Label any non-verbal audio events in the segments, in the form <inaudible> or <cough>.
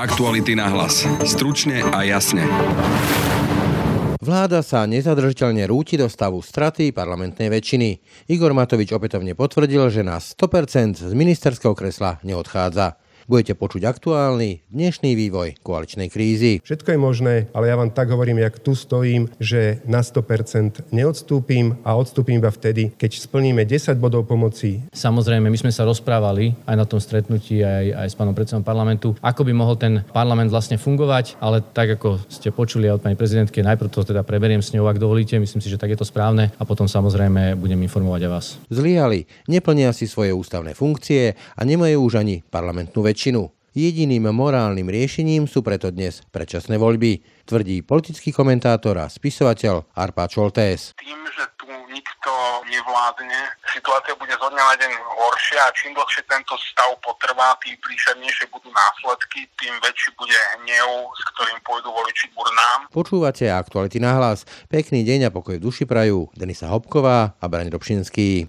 Aktuality na hlas. Stručne a jasne. Vláda sa nezadržiteľne rúti do stavu straty parlamentnej väčšiny. Igor Matovič opätovne potvrdil, že na 100% z ministerského kresla neodchádza budete počuť aktuálny dnešný vývoj koaličnej krízy. Všetko je možné, ale ja vám tak hovorím, jak tu stojím, že na 100% neodstúpim a odstúpim iba vtedy, keď splníme 10 bodov pomoci. Samozrejme, my sme sa rozprávali aj na tom stretnutí, aj, aj s pánom predsedom parlamentu, ako by mohol ten parlament vlastne fungovať, ale tak ako ste počuli od pani prezidentky, najprv to teda preberiem s ňou, ak dovolíte, myslím si, že tak je to správne a potom samozrejme budem informovať aj vás. Zlyhali, neplnia si svoje ústavné funkcie a nemajú už ani parlamentnú väčšinu väčšinu. Jediným morálnym riešením sú preto dnes predčasné voľby, tvrdí politický komentátor a spisovateľ Arpa Čoltés. Tým, že tu nikto nevládne, situácia bude zo dňa na deň horšia a čím dlhšie tento stav potrvá, tým príšernejšie budú následky, tým väčší bude hnev, s ktorým pôjdu voliči burnám. Počúvate aktuality na hlas. Pekný deň a pokoj v duši prajú Denisa Hopková a Braň Dobšinský.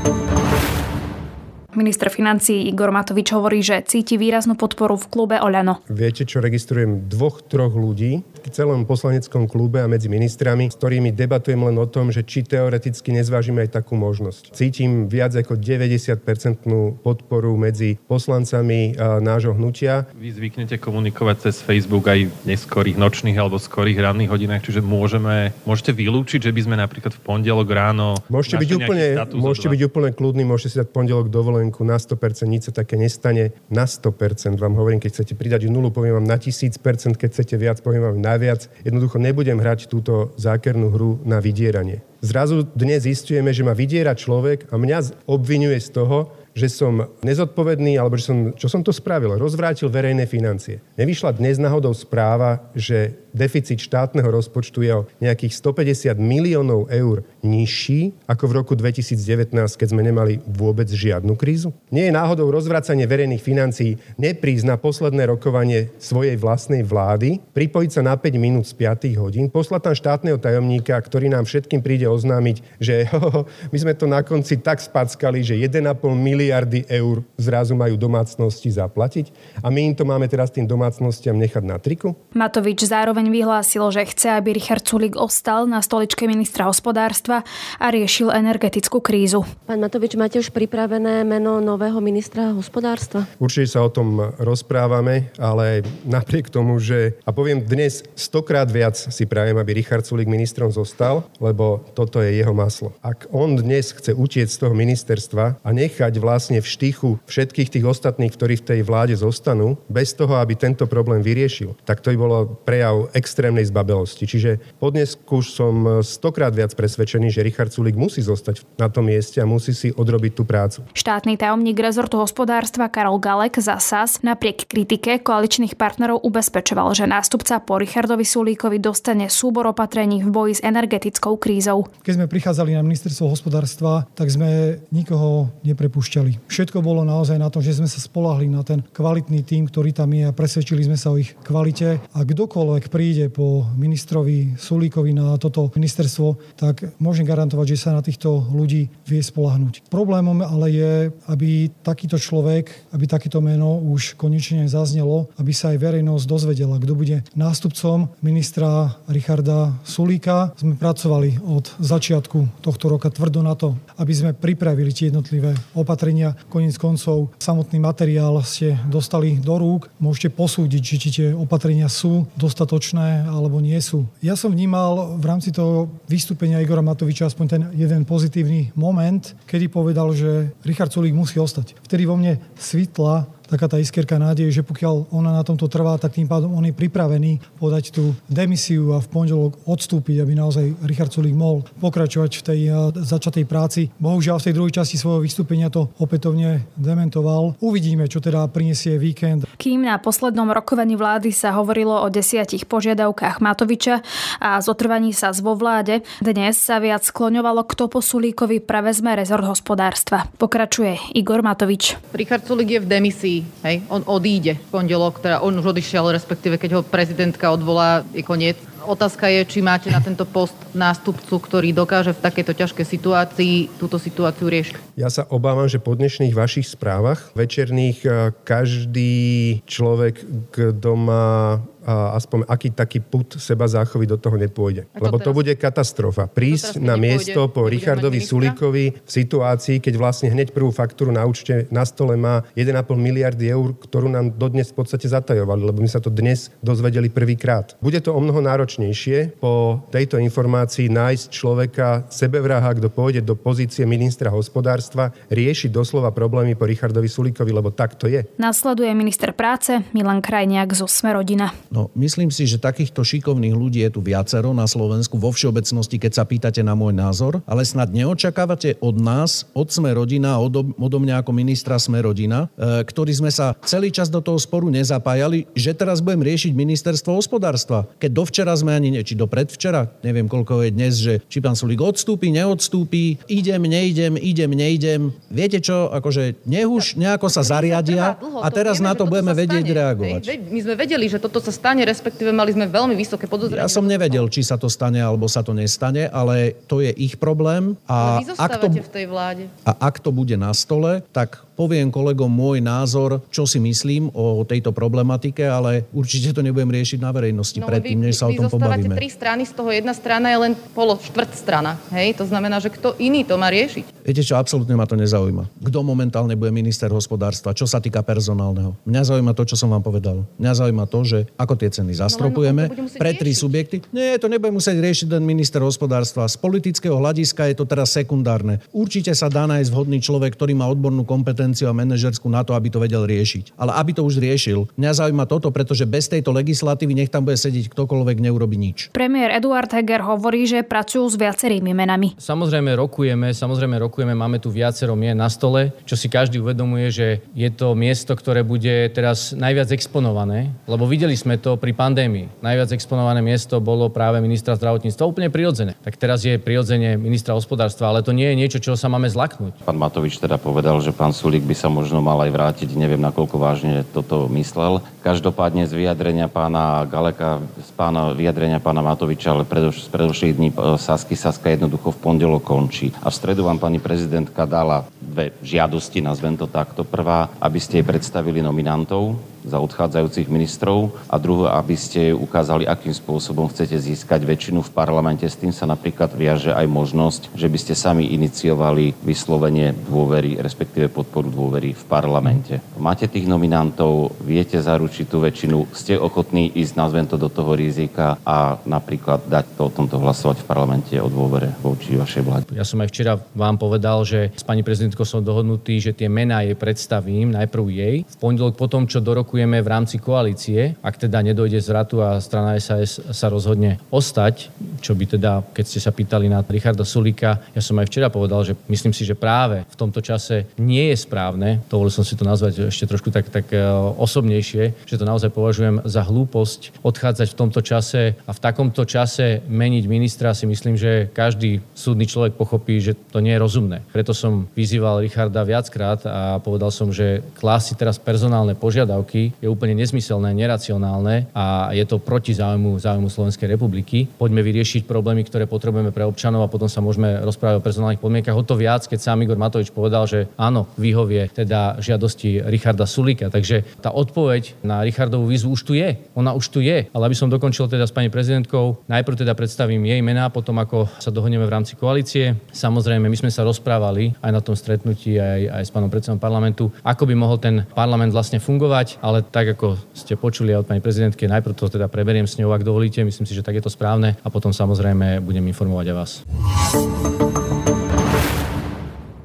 Minister financí Igor Matovič hovorí, že cíti výraznú podporu v klube Oľano. Viete, čo registrujem dvoch, troch ľudí v celom poslaneckom klube a medzi ministrami, s ktorými debatujem len o tom, že či teoreticky nezvážime aj takú možnosť. Cítim viac ako 90-percentnú podporu medzi poslancami nášho hnutia. Vy zvyknete komunikovať cez Facebook aj v neskorých nočných alebo skorých ranných hodinách, čiže môžeme, môžete vylúčiť, že by sme napríklad v pondelok ráno... Môžete byť úplne, môžete byť úplne kľudní, môžete si dať pondelok dovolený dovolenku na 100%, nič sa také nestane. Na 100% vám hovorím, keď chcete pridať nulu, poviem vám na 1000%, keď chcete viac, poviem vám na viac. Jednoducho nebudem hrať túto zákernú hru na vydieranie. Zrazu dnes zistujeme, že ma vydiera človek a mňa obvinuje z toho, že som nezodpovedný, alebo že som, čo som to spravil, rozvrátil verejné financie. Nevyšla dnes náhodou správa, že deficit štátneho rozpočtu je o nejakých 150 miliónov eur nižší ako v roku 2019, keď sme nemali vôbec žiadnu krízu? Nie je náhodou rozvracanie verejných financií neprísť na posledné rokovanie svojej vlastnej vlády, pripojiť sa na 5 minút z 5 hodín, poslať tam štátneho tajomníka, ktorý nám všetkým príde oznámiť, že <laughs> ho, my sme to na konci tak spackali, že 1,5 milióna miliardy eur zrazu majú domácnosti zaplatiť a my im to máme teraz tým domácnostiam nechať na triku? Matovič zároveň vyhlásil, že chce, aby Richard Sulik ostal na stoličke ministra hospodárstva a riešil energetickú krízu. Pán Matovič, máte už pripravené meno nového ministra hospodárstva? Určite sa o tom rozprávame, ale napriek tomu, že, a poviem dnes stokrát viac si prajem, aby Richard Sulik ministrom zostal, lebo toto je jeho maslo. Ak on dnes chce utiecť z toho ministerstva a nechať vlastne vlastne v štychu všetkých tých ostatných, ktorí v tej vláde zostanú, bez toho, aby tento problém vyriešil, tak to by bolo prejav extrémnej zbabelosti. Čiže podnes už som stokrát viac presvedčený, že Richard Sulik musí zostať na tom mieste a musí si odrobiť tú prácu. Štátny tajomník rezortu hospodárstva Karol Galek za SAS napriek kritike koaličných partnerov ubezpečoval, že nástupca po Richardovi Sulíkovi dostane súbor opatrení v boji s energetickou krízou. Keď sme prichádzali na ministerstvo hospodárstva, tak sme nikoho neprepúšťali. Všetko bolo naozaj na tom, že sme sa spolahli na ten kvalitný tým, ktorý tam je a presvedčili sme sa o ich kvalite. A kdokoľvek príde po ministrovi Sulíkovi na toto ministerstvo, tak môžem garantovať, že sa na týchto ľudí vie spolahnúť. Problémom ale je, aby takýto človek, aby takéto meno už konečne zaznelo, aby sa aj verejnosť dozvedela, kto bude nástupcom ministra Richarda Sulíka. Sme pracovali od začiatku tohto roka tvrdo na to, aby sme pripravili tie jednotlivé opatrenia. Konec koncov samotný materiál ste dostali do rúk. Môžete posúdiť, či tie opatrenia sú dostatočné alebo nie sú. Ja som vnímal v rámci toho vystúpenia Igora Matoviča aspoň ten jeden pozitívny moment, kedy povedal, že Richard Sulík musí ostať. Vtedy vo mne svitla taká tá iskierka nádej, že pokiaľ ona na tomto trvá, tak tým pádom on je pripravený podať tú demisiu a v pondelok odstúpiť, aby naozaj Richard Sulík mohol pokračovať v tej začatej práci. Bohužiaľ v tej druhej časti svojho vystúpenia to opätovne dementoval. Uvidíme, čo teda prinesie víkend. Kým na poslednom rokovaní vlády sa hovorilo o desiatich požiadavkách Matoviča a zotrvaní sa vo vláde, dnes sa viac skloňovalo, kto po Sulíkovi prevezme rezort hospodárstva. Pokračuje Igor Matovič. Richard Sulík je v demisii. Hej? On odíde v pondelok, teda on už odišiel, respektíve keď ho prezidentka odvolá, je koniec. Otázka je, či máte na tento post nástupcu, ktorý dokáže v takejto ťažkej situácii túto situáciu riešiť. Ja sa obávam, že po dnešných vašich správach večerných eh, každý človek, kto má aspoň aký taký put seba záchovy do toho nepôjde. Lebo to bude katastrofa. Prísť na miesto po Richardovi Sulíkovi v situácii, keď vlastne hneď prvú faktúru na účte na stole má 1,5 miliardy eur, ktorú nám dodnes v podstate zatajovali, lebo my sa to dnes dozvedeli prvýkrát. Bude to o mnoho náročnejšie po tejto informácii nájsť človeka sebevraha, kto pôjde do pozície ministra hospodárstva, riešiť doslova problémy po Richardovi Sulíkovi, lebo tak to je. Nasleduje minister práce Milan Krajniak zo Smerodina. No, myslím si, že takýchto šikovných ľudí je tu viacero na Slovensku vo všeobecnosti, keď sa pýtate na môj názor, ale snad neočakávate od nás, od Sme rodina, od, odo mňa ako ministra Sme rodina, e, ktorí sme sa celý čas do toho sporu nezapájali, že teraz budem riešiť ministerstvo hospodárstva. Keď dovčera sme ani, nie, či do predvčera, neviem koľko je dnes, že či pán Sulík odstúpi, neodstúpi, idem, nejdem, idem, nejdem. Viete čo, akože nech už nejako sa zariadia a teraz na to budeme vedieť reagovať. My sme vedeli, že toto sa stane, respektíve mali sme veľmi vysoké podozrenie. Ja som nevedel, či sa to stane alebo sa to nestane, ale to je ich problém. A ale vy ak to, v tej vláde. A ak to bude na stole, tak poviem kolegom môj názor, čo si myslím o tejto problematike, ale určite to nebudem riešiť na verejnosti no, predtým, než sa o tom pobavíme. tri strany, z toho jedna strana je len polo štvrť strana. Hej? To znamená, že kto iný to má riešiť. Viete čo, absolútne ma to nezaujíma. Kto momentálne bude minister hospodárstva, čo sa týka personálneho. Mňa zaujíma to, čo som vám povedal. Mňa zaujíma to, že ako tie ceny zastropujeme no, pre tri subjekty. Nie, to nebude musieť riešiť len minister hospodárstva. Z politického hľadiska je to teraz sekundárne. Určite sa dá nájsť vhodný človek, ktorý má odbornú kompetenciu a manažerskú na to, aby to vedel riešiť. Ale aby to už riešil. Mňa zaujíma toto, pretože bez tejto legislatívy nech tam bude sedieť ktokoľvek, neurobi nič. Premiér Eduard Heger hovorí, že pracujú s viacerými menami. Samozrejme rokujeme, samozrejme rokujeme, máme tu viacero mien na stole, čo si každý uvedomuje, že je to miesto, ktoré bude teraz najviac exponované, lebo videli sme to pri pandémii. Najviac exponované miesto bolo práve ministra zdravotníctva, úplne prirodzené. Tak teraz je prirodzene ministra hospodárstva, ale to nie je niečo, čo sa máme zlaknúť. Pán Matovič teda povedal, že pán Sulík by sa možno mal aj vrátiť, neviem nakoľko vážne toto myslel. Každopádne z vyjadrenia pána Galeka, z pána vyjadrenia pána Matoviča, ale predoš, z predošlých dní e, Sasky Saska jednoducho v pondelok končí. A v stredu vám pani prezidentka dala dve žiadosti, nazvem to takto. Prvá, aby ste jej predstavili nominantov za odchádzajúcich ministrov a druhé, aby ste ukázali, akým spôsobom chcete získať väčšinu v parlamente. S tým sa napríklad viaže aj možnosť, že by ste sami iniciovali vyslovenie dôvery, respektíve podporu dôvery v parlamente. Máte tých nominantov, viete zaručiť tú väčšinu, ste ochotní ísť, nazvem to, do toho rizika a napríklad dať to o tomto hlasovať v parlamente o dôvere voči vašej vláde. Ja som aj včera vám povedal, že s pani prezidentkou som dohodnutý, že tie mená jej predstavím, najprv jej. V pondelok potom, čo do roku rokujeme v rámci koalície, ak teda nedojde zratu a strana SAS sa rozhodne ostať, čo by teda, keď ste sa pýtali na Richarda Sulika, ja som aj včera povedal, že myslím si, že práve v tomto čase nie je správne, dovolil som si to nazvať ešte trošku tak, tak e, osobnejšie, že to naozaj považujem za hlúposť odchádzať v tomto čase a v takomto čase meniť ministra si myslím, že každý súdny človek pochopí, že to nie je rozumné. Preto som vyzýval Richarda viackrát a povedal som, že klási teraz personálne požiadavky je úplne nezmyselné, neracionálne a je to proti záujmu, záujmu Slovenskej republiky. Poďme vyriešiť problémy, ktoré potrebujeme pre občanov a potom sa môžeme rozprávať o personálnych podmienkach. O to viac, keď sám Igor Matovič povedal, že áno, vyhovie teda žiadosti Richarda Sulika. Takže tá odpoveď na Richardovú výzvu už tu je. Ona už tu je. Ale aby som dokončil teda s pani prezidentkou, najprv teda predstavím jej mená, potom ako sa dohodneme v rámci koalície. Samozrejme, my sme sa rozprávali aj na tom stretnutí, aj, aj s pánom predsedom parlamentu, ako by mohol ten parlament vlastne fungovať, ale tak ako ste počuli od pani prezidentky, najprv to teda preberiem s ňou, ak dovolíte, myslím si, že tak je to správne a potom samozrejme budem informovať aj vás.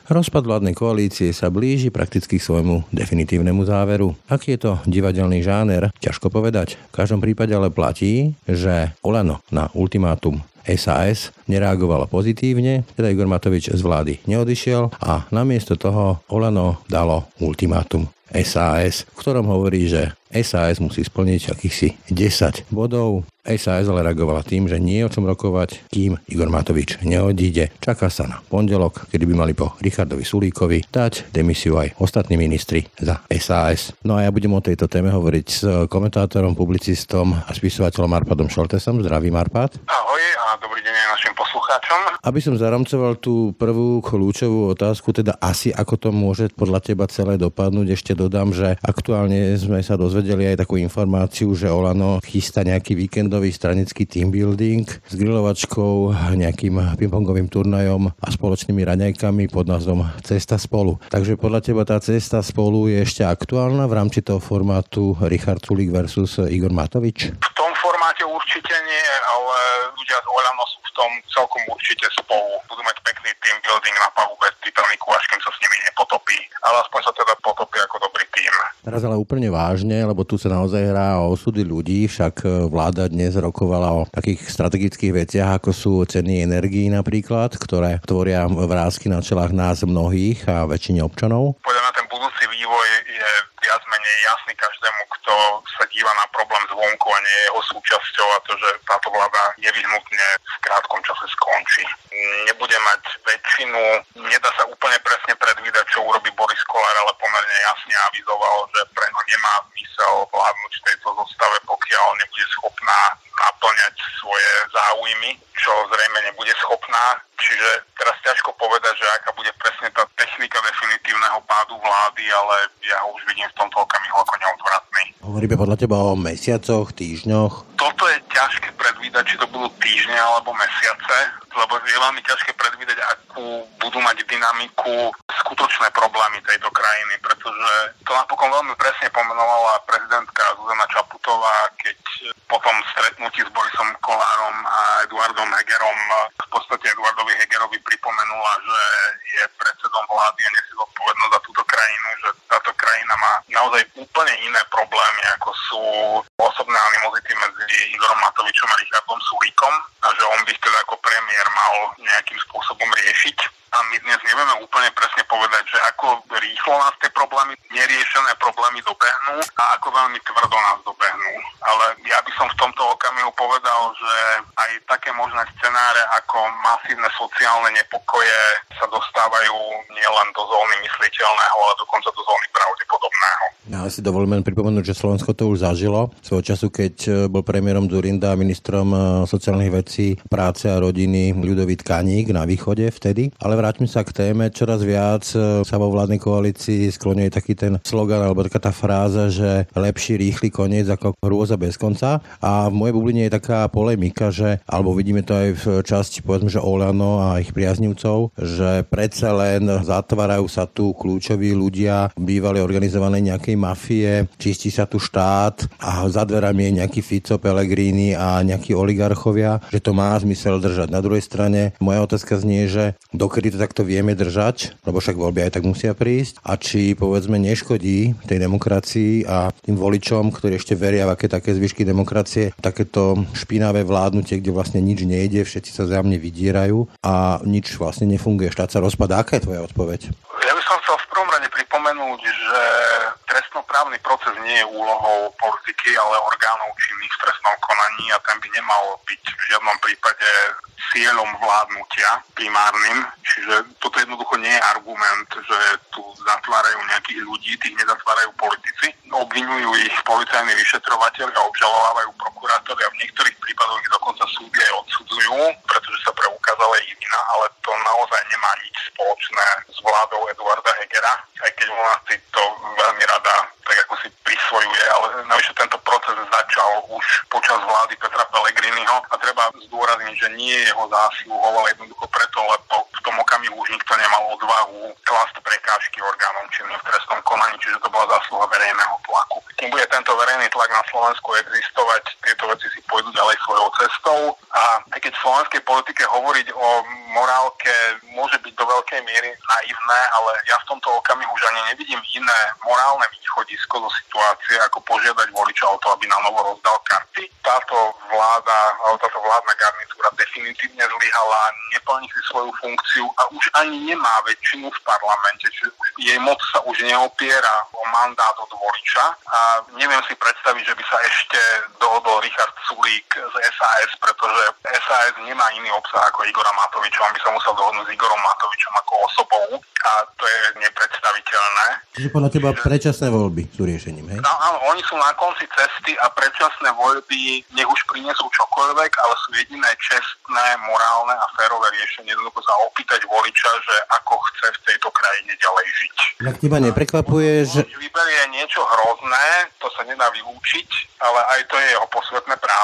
Rozpad vládnej koalície sa blíži prakticky k svojmu definitívnemu záveru. Aký je to divadelný žáner, ťažko povedať. V každom prípade ale platí, že Olano na ultimátum SAS nereagovala pozitívne, teda Igor Matovič z vlády neodišiel a namiesto toho Olano dalo ultimátum SAS, v ktorom hovorí, že SAS musí splniť akýchsi 10 bodov. SAS ale reagovala tým, že nie je o čom rokovať, kým Igor Matovič neodíde. Čaká sa na pondelok, kedy by mali po Richardovi Sulíkovi dať demisiu aj ostatní ministri za SAS. No a ja budem o tejto téme hovoriť s komentátorom, publicistom a spisovateľom Arpadom Šoltesom. Zdravím Arpad. Ahoj a dobrý deň aj našim poslucháčom. Aby som zaramcoval tú prvú kľúčovú otázku, teda asi ako to môže podľa teba celé dopadnúť, ešte dodám, že aktuálne sme sa dozvedeli aj takú informáciu, že Olano chystá nejaký víkendový stranický team building s grilovačkou, nejakým pingpongovým turnajom a spoločnými raňajkami pod názvom Cesta spolu. Takže podľa teba tá cesta spolu je ešte aktuálna v rámci toho formátu Richard Sulik versus Igor Matovič? V tom formáte určite nie, ľudia z Olano sú v tom celkom určite spolu. Budú mať pekný team building na palube Titaniku, až kým sa s nimi nepotopí. Ale aspoň sa teda potopí ako dobrý tým. Teraz ale úplne vážne, lebo tu sa naozaj hrá o osudy ľudí, však e, vláda dnes rokovala o takých strategických veciach, ako sú ceny energií napríklad, ktoré tvoria vrázky na čelách nás mnohých a väčšine občanov. Podľa mňa ten budúci vývoj je viac menej jasný každému, kto sa díva na zvonku a nie je jeho súčasťou a to, že táto vláda nevyhnutne v krátkom čase skončí. Nebude mať väčšinu, nedá sa úplne presne predvídať, čo urobí Boris Kolár, ale pomerne jasne avizoval, že pre ňo nemá zmysel vládnuť v tejto zostave, pokiaľ nebude schopná naplňať svoje záujmy, čo zrejme nebude schopná. Čiže teraz ťažko povedať, že aká bude presne tá technika definitívneho pádu vlády, ale ja ho už vidím v tomto okamihu ako neodvratný. Hovoríme podľa teba o mesiacoch, týždňoch? Toto je ťažké predvídať, či to budú týždne alebo mesiace, lebo je veľmi ťažké predvídať, akú budú mať dynamiku skutočné problémy tejto krajiny, pretože to napokon veľmi presne pomenovala prezidentka Zuzana Čaputová, keď po tom stretnutí s Borisom Kolárom a Eduardom Hegerom v podstate Eduardovi Hegerovi pripomenula, že je predsedom vlády a nesie zodpovednosť za túto krajinu, že táto krajina má naozaj úplne iné problémy, ako sú osobné animozity medzi Igorom Matovičom a Richardom Sulíkom a že on by teda ako premiér mal nejakým spôsobom riešiť a my dnes nevieme úplne presne povedať, že ako rýchlo nás tie problémy, neriešené problémy dobehnú a ako veľmi tvrdo nás dobehnú. Ale ja by som v tomto okamihu povedal, že aj také možné scenáre ako masívne sociálne nepokoje sa dostávajú nielen do zóny mysliteľného, ale dokonca do zóny pravdepodobného. Ja si dovolím len pripomenúť, že Slovensko to už zažilo. Svojho času, keď e, bol premiérom Zurinda a ministrom e, sociálnych vecí práce a rodiny Ľudovít Kaník na východe vtedy. Ale vráťme sa k téme. Čoraz viac e, sa vo vládnej koalícii skloňuje taký ten slogan alebo taká tá fráza, že lepší rýchly koniec ako hrôza bez konca. A v mojej bubline je taká polemika, že, alebo vidíme to aj v časti, povedzme, že Olano a ich priaznivcov, že predsa len zatvárajú sa tu kľúčoví ľudia, bývali organizované nejakej mafie, čistí sa tu štát a za dverami je nejaký Fico, Pellegrini a nejakí oligarchovia, že to má zmysel držať. Na druhej strane moja otázka znie, že dokedy to takto vieme držať, lebo však voľby aj tak musia prísť a či povedzme neškodí tej demokracii a tým voličom, ktorí ešte veria v aké také zvyšky demokracie, takéto špinavé vládnutie, kde vlastne nič nejde, všetci sa zájomne vydierajú a nič vlastne nefunguje. Štát sa rozpadá. Aká je tvoja odpoveď? By som chcel v prvom rade pripomenúť, že trestnoprávny proces nie je úlohou politiky, ale orgánov činných v trestnom konaní a ten by nemal byť v žiadnom prípade cieľom vládnutia primárnym. Čiže toto jednoducho nie je argument, že tu zatvárajú nejakých ľudí, tých nezatvárajú politici. Obvinujú ich policajní vyšetrovateľi a obžalovávajú prokurátori a v niektorých prípadoch ich dokonca súdy aj odsudzujú, preukázala jedina, ale to naozaj nemá nič spoločné s vládou Eduarda Hegera, aj keď nás si to veľmi rada tak ako si prisvojuje, ale navyše tento proces začal už počas vlády Petra Pellegriniho a treba zdôrazniť, že nie je jeho zásluhou, ale jednoducho preto, lebo v tom okamihu už nikto nemal odvahu klásť prekážky orgánom činným v trestnom konaní, čiže to bola zásluha verejného tlaku. Kým bude tento verejný tlak na Slovensku existovať, tieto veci si pôjdu ďalej svojou cestou aj keď v slovenskej politike hovoriť o morálke môže byť do veľkej miery naivné, ale ja v tomto okamihu už ani nevidím iné morálne východisko do situácie, ako požiadať voliča o to, aby na novo rozdal karty. Táto vláda, alebo táto vládna garnitúra definitívne zlyhala, neplní si svoju funkciu a už ani nemá väčšinu v parlamente, čiže jej moc sa už neopiera o mandát od voliča a neviem si predstaviť, že by sa ešte dohodol Richard Sulík z SAS, pretože SAS nemá iný obsah ako Igora Matoviča, on by sa musel dohodnúť s Igorom Matovičom ako osobou a to je nepredstaviteľné. Čiže podľa teba predčasné voľby sú riešením, hej? No, áno, oni sú na konci cesty a predčasné voľby nech už prinesú čokoľvek, ale sú jediné čestné, morálne a férové riešenie. Jednoducho sa opýtať voliča, že ako chce v tejto krajine ďalej žiť. Tak teba neprekvapuje, že... Vyberie niečo hrozné, to sa nedá vylúčiť, ale aj to je jeho posvetné právo,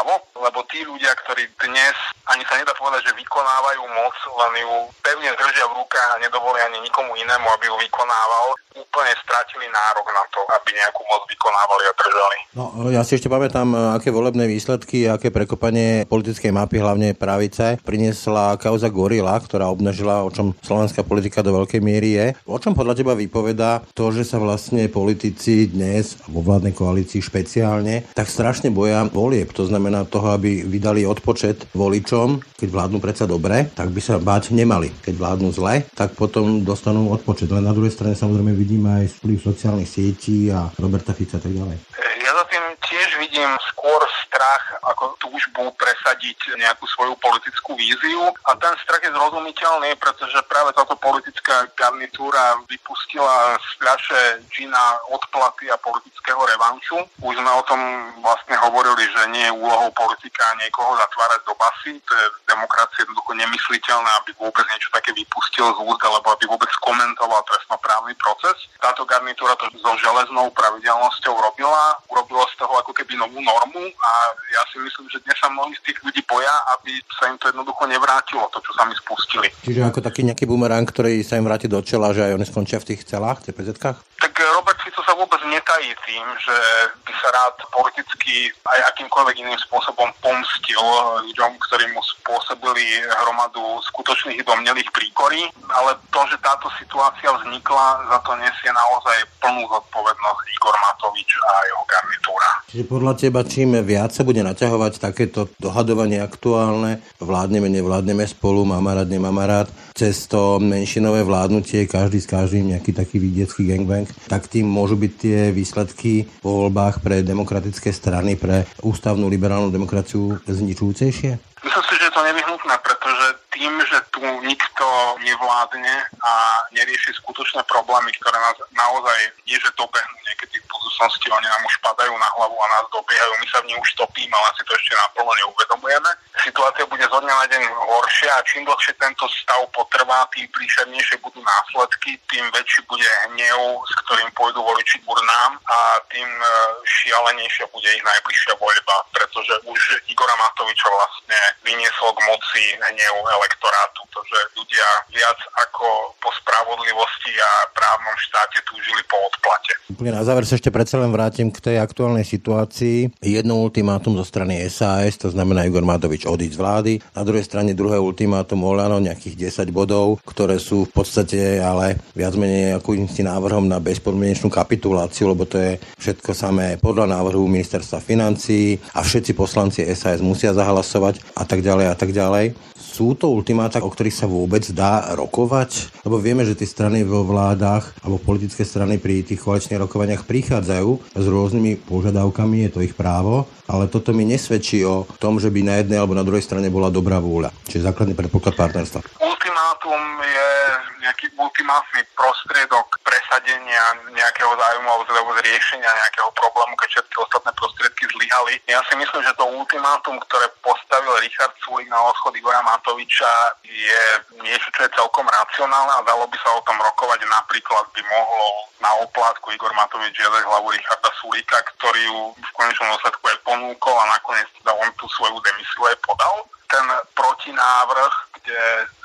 lebo tí ľudia, ktorí dnes, ani sa nedá povedať, že vykonávajú moc, len ju pevne držia v rukách a nedovolia ani nikomu inému, aby ju vykonával, úplne stratili nárok na to, aby nejakú moc vykonávali a držali. No, ja si ešte pamätám, aké volebné výsledky, aké prekopanie politickej mapy, hlavne pravice, priniesla kauza Gorila, ktorá obnažila, o čom slovenská politika do veľkej miery je. O čom podľa teba vypoveda to, že sa vlastne politici dnes, vo vládnej koalícii špeciálne, tak strašne boja volieb. To znamená toho, aby vydali odpočet voličom, keď vládnu predsa dobre, tak by sa báť nemali. Keď vládnu zle, tak potom dostanú odpočet. Len na druhej strane samozrejme vidíme aj vplyv sociálnych sietí a Roberta Fica a tak ďalej. Ja za tým tiež vidím skôr strach ako túžbu presadiť nejakú svoju politickú víziu a ten strach je zrozumiteľný, pretože práve táto politická garnitúra vypustila z fľaše džina odplaty a politického revanšu. Už sme o tom vlastne hovorili, že nie je úlohou politika niekoho zatvárať do basy, to je v demokracii jednoducho nemysliteľné, aby vôbec niečo také vypustil z úst, alebo aby vôbec komentoval trestnoprávny proces. Táto garnitúra to so železnou pravidelnosťou robila, urobilo z toho ako keby novú normu a ja si myslím, že dnes sa mnohí z tých ľudí boja, aby sa im to jednoducho nevrátilo, to, čo sami spustili. Čiže ako taký nejaký bumerang, ktorý sa im vráti do čela, že aj oni skončia v tých celách, PZ-kách? Tak Robert Fico sa vôbec netají tým, že by sa rád politicky aj akýmkoľvek iným spôsobom pomstil ľuďom, ktorí mu spôsobili hromadu skutočných domnelých príkorí, ale to, že táto situácia vznikla, za to nesie naozaj plnú zodpovednosť Igor Matovič a jeho garnitúra. Čiže podľa teba, čím viac sa bude naťahovať takéto dohadovanie aktuálne, vládneme, nevládneme spolu, mamarát, nemamarát, cez to menšinové vládnutie, každý s každým nejaký taký vidiecký gangbang, tak tým môžu byť tie výsledky po voľbách pre demokratické strany, pre ústavnú liberálnu demokraciu zničujúcejšie? Myslím si, že je to nevyhnutné, pretože tým, že tu nikto nevládne a nerieši skutočné problémy, ktoré nás naozaj nie, že dobehnú niekedy v budúcnosti, oni nám už padajú na hlavu a nás dobiehajú, my sa v nej už topíme, ale si to ešte naplno neuvedomujeme. Situácia bude zo dňa na deň horšia a čím dlhšie tento stav potrvá, tým príšernejšie budú následky, tým väčší bude hnev, s ktorým pôjdu voliči burnám a tým e, šialenejšia bude ich najbližšia voľba, pretože už Igora Matoviča vlastne vyniesol k moci hnev elektorátu, to, že ľudia viac ako po spravodlivosti a právnom štáte túžili po odplate. Úplne na záver sa ešte predsa len vrátim k tej aktuálnej situácii. Jedno ultimátum zo strany SAS, to znamená Igor Matovič odísť z vlády. Na druhej strane druhé ultimátum Olano, nejakých 10 bodov, ktoré sú v podstate ale viac menej akým si návrhom na bezpodmienečnú kapituláciu, lebo to je všetko samé podľa návrhu ministerstva financí a všetci poslanci SAS musia zahlasovať a tak ďalej a tak ďalej. Sú to ultimáta, o ktorých sa vôbec dá rokovať? Lebo vieme, že tie strany vo vládach alebo politické strany pri tých koaličných rokovaniach prichádzajú s rôznymi požiadavkami, je to ich právo, ale toto mi nesvedčí o tom, že by na jednej alebo na druhej strane bola dobrá vôľa. Čiže základný predpoklad partnerstva. Ultimátum je nejaký ultimátny prostriedok presadenia nejakého zájmu alebo teda riešenia nejakého problému, keď všetky ostatné prostriedky zlyhali. Ja si myslím, že to ultimátum, ktoré postavil Richard Sulik na odchod Igora Matoviča je niečo, čo je celkom racionálne a dalo by sa o tom rokovať. Napríklad by mohlo na oplátku Igor Matovič žiadať hlavu Richarda Sulika, ktorý ju v konečnom dôsledku aj ponúkol a nakoniec teda on tú svoju demisiu aj podal. Ten protinávrh kde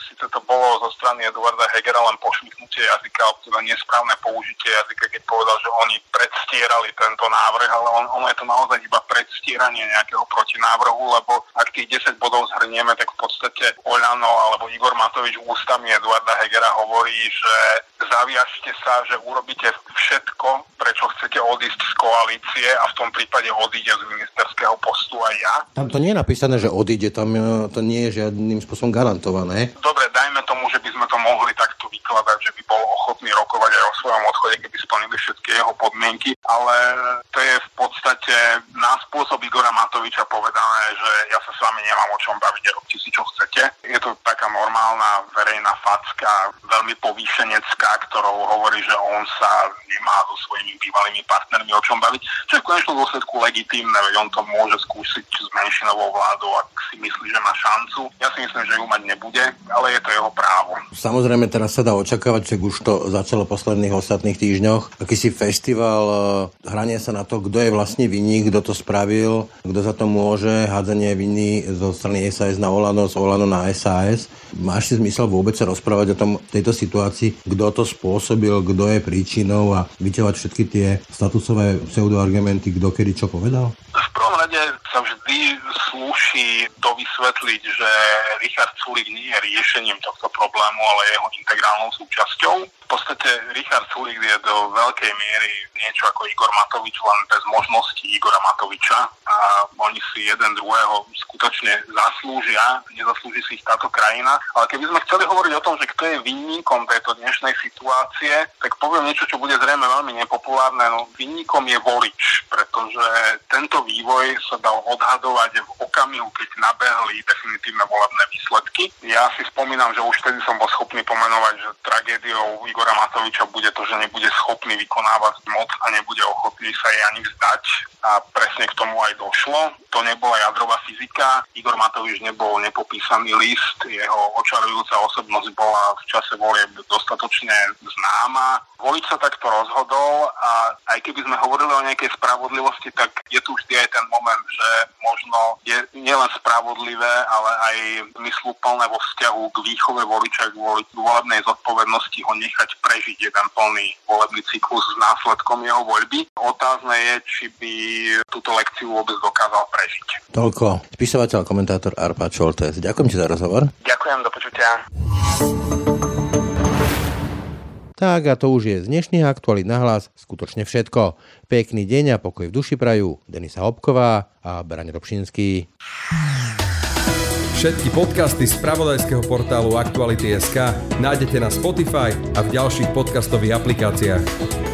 síce to bolo zo strany Eduarda Hegera len pošmyknutie jazyka, alebo teda nesprávne použitie jazyka, keď povedal, že oni predstierali tento návrh, ale on, ono je to naozaj iba predstieranie nejakého protinávrhu, lebo ak tých 10 bodov zhrnieme, tak v podstate Oľano alebo Igor Matovič ústami Eduarda Hegera hovorí, že zaviažte sa, že urobíte všetko, prečo chcete odísť z koalície a v tom prípade odíde z ministerského postu aj ja. Tam to nie je napísané, že odíde, tam e, to nie je žiadnym spôsobom garantované. Dobre, dajme tomu, že by sme to mohli takto vykladať, že by bol ochotný rokovať aj o svojom odchode, keby splnili všetky jeho podmienky, ale to je v podstate na spôsob Igora Matoviča povedané, že ja sa s vami nemám o čom baviť, robte si čo chcete. Je to taká normálna verejná facka, veľmi povýšenecká, ktorou hovorí, že on sa nemá so svojimi bývalými partnermi o čom baviť, čo je v konečnom dôsledku legitímne, veď on to môže skúsiť s menšinovou vládou, ak si myslí, že má šancu. Ja si myslím, že ju mať nebude, ale je to jeho právo. Samozrejme, teraz sa dá očakávať, že už to začalo posledných ostatných týždňoch, akýsi festival hranie sa na to, kto je vlastne vinník, kto to spravil, kto za to môže, hádzanie viny zo strany SAS na Olano, z Olano na SAS. Máš si zmysel vôbec sa rozprávať o tom tejto situácii, kto to spôsobil, kto je príčinou a vyťovať všetky tie statusové pseudoargumenty, kto kedy čo povedal? V prvom rade sa vždy slúši dovysvetliť, že Richard Sulik nie je riešením tohto problému, ale jeho integrálnou súčasťou. V podstate Richard Sulik je do veľkej miery niečo ako Igor Matovič, len bez možnosti Igora Matoviča a oni si jeden druhého skutočne zaslúžia, nezaslúži si ich táto krajina. Ale keby sme chceli hovoriť o tom, že kto je vinníkom tejto dnešnej situácie, tak poviem niečo, čo bude zrejme veľmi nepopulárne. No, vinníkom je volič, pretože tento vývoj sa dal odhadovať v okamihu, keď nabehli definitívne volebné výsledky. Ja si spomínam, že už vtedy som bol schopný pomenovať, že tragédiou Igora Matoviča bude to, že nebude schopný vykonávať moc a nebude ochotný sa jej ani vzdať. A presne k tomu aj došlo. To nebola jadrová fyzika. Igor Matovič nebol nepopísaný list. Jeho očarujúca osobnosť bola v čase volieb dostatočne známa. Volič sa takto rozhodol a aj keby sme hovorili o nejakej spravodlivosti, tak je tu vždy aj ten moment, že možno je nielen spravodlivé, ale aj zmysluplné vo vzťahu k výchove voliča, k volebnej zodpovednosti ho nechať prežiť jeden plný volebný cyklus s následkom jeho voľby. Otázne je, či by túto lekciu vôbec dokázal prežiť. Toľko. Spisovateľ, komentátor Arpa Čoltes. Ďakujem ti za rozhovor. Ďakujem, do počutia. Tak a to už je z dnešných aktualít na hlas skutočne všetko. Pekný deň a pokoj v duši prajú Denisa Hopková a Braň Robšinský. Všetky podcasty z pravodajského portálu Aktuality.sk nájdete na Spotify a v ďalších podcastových aplikáciách.